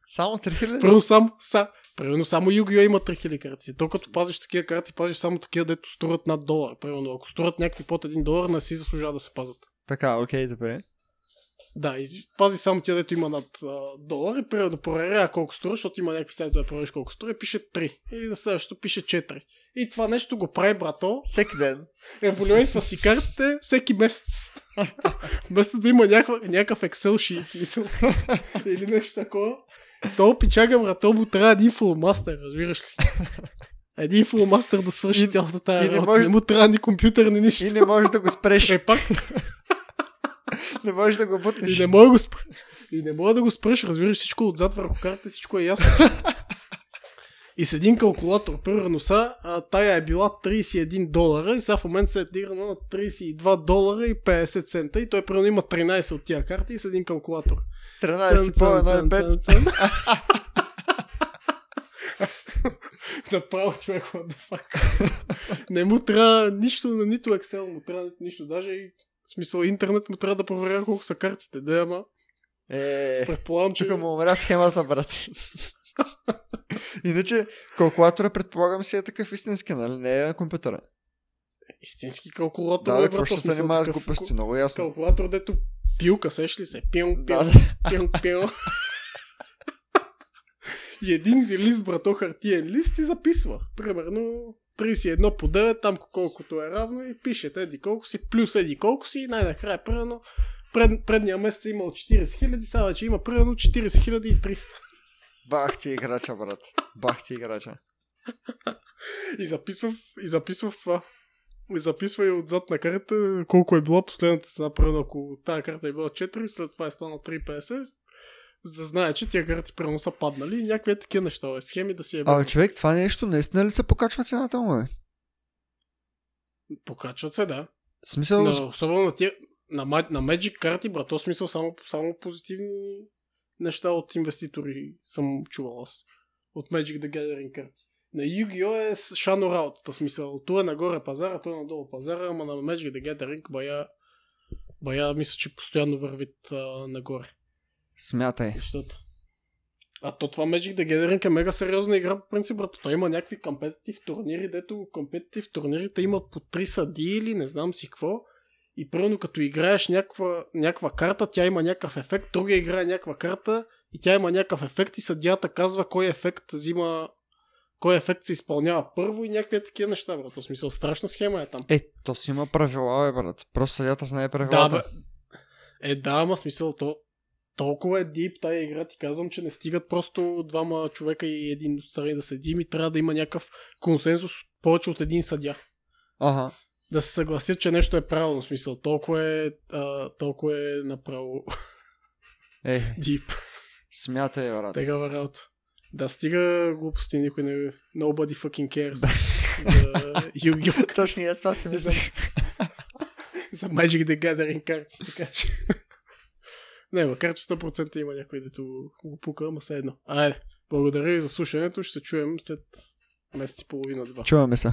Само 3000? Примерно само, са, примерно само Yu-Gi-Oh има 3000 карти. То като пазиш такива карти, пазиш само такива, дето струват над долар. Примерно, ако струват някакви под 1 долар, не си заслужава да се пазят. Така, окей, добре. Да, и пази само тя, дето има над а, долар и примерно проверява колко струва, защото има някакви сайтове да провериш колко струва и пише 3. И на следващото пише 4. И това нещо го прави брато, Всеки ден. революентва си картите всеки месец. [LAUGHS] Вместо да има някаква, някакъв Excel sheet, смисъл. [LAUGHS] Или нещо такова. То пичага, брато, му трябва един фулмастер, разбираш ли? [LAUGHS] Един фулмастер да свърши И- цялата и тая не работа. може- Не му трябва ни компютър, ни нищо. И не можеш да го спреш. Е, пак [LAUGHS] Не можеш да го бутнеш. И не мога да го спр... И не мога да го спреш, разбираш всичко отзад върху картата, всичко е ясно. И с един калкулатор, примерно са, а, тая е била 31 долара и сега в момента се е дигнала на 32 долара и 50 цента и той примерно има 13 от тия карти и с един калкулатор. 13 по 1 и 5. цен. [LAUGHS] Направо човек, what the fuck. Не му трябва нищо на нито Excel, му трябва нищо, даже и в смисъл интернет му трябва да проверя колко са картите. Да, ама Е, предполагам, че... тук му умря схемата, брат. [LAUGHS] Иначе, калкулатора предполагам си е такъв истински, нали? Не е компютъра. Истински калкулатор. Да, е, какво ще се занимава с глупости? Много ясно. Калкулатор, дето пилка, сеш ли се? Пил, пил, Да, пил, пил. И един лист, брато, хартиен лист и записва. Примерно 31 по 9, там колкото е равно и пишете еди колко си, плюс еди колко си и най-накрая примерно пред, предния месец е имал 40 хиляди, сега вече има примерно 40 хиляди и 300. Бах ти играча, брат. Бах ти играча. [LAUGHS] И записва, и записва в това. И записва и отзад на карта колко е била последната цена. Примерно ако тази карта е била 4, след това е станала 3,50, за да знае, че тия карти примерно са паднали и някакви е такива неща, бе, схеми да си е Абе, човек, това нещо наистина ли се покачва цената му, бе? Покачват се, да. В смисъл, На, особено на тия, на, на Magic карти, брат, то смисъл само, само позитивни неща от инвеститори съм чувал аз. От Magic the Gathering карти. На Yu-Gi-Oh е шано работата, смисъл. Tu е нагоре пазара, той е надолу пазара, ама на Magic the Gathering бая, бая мисля, че постоянно вървит а, нагоре смятай. нещата. А то това Magic the Gathering е мега сериозна игра по принцип, брат. Той има някакви компетитив турнири, дето компетитив турнирите имат по три съди или не знам си какво. И примерно като играеш някаква, някаква карта, тя има някакъв ефект, другия играе някаква карта и тя има някакъв ефект и съдията казва кой ефект взима кой ефект се изпълнява първо и някакви такива неща, брат. В смисъл, страшна схема е там. Е, то си има правила, бе, брат. Просто съдята знае Да, правилата. бе. Е, да, ама смисъл, то толкова е дип тая игра, ти казвам, че не стигат просто двама човека и един отстрани да седи, ми трябва да има някакъв консенсус повече от един съдя. Ага. Да се съгласят, че нещо е правилно, в смисъл. Толкова е, а, толкова е направо Е, дип. смятай, брат. Такава работа. Да, стига глупости, никой не... Nobody fucking cares за Yu-Gi-Oh! [LAUGHS] Точно и аз това си мислех. [LAUGHS] за Magic the Gathering карти, така че... Не, макар че 100% има някой, дето го пука, ама все едно. Айде, благодаря ви за слушането, ще се чуем след месец и половина-два. Чуваме се.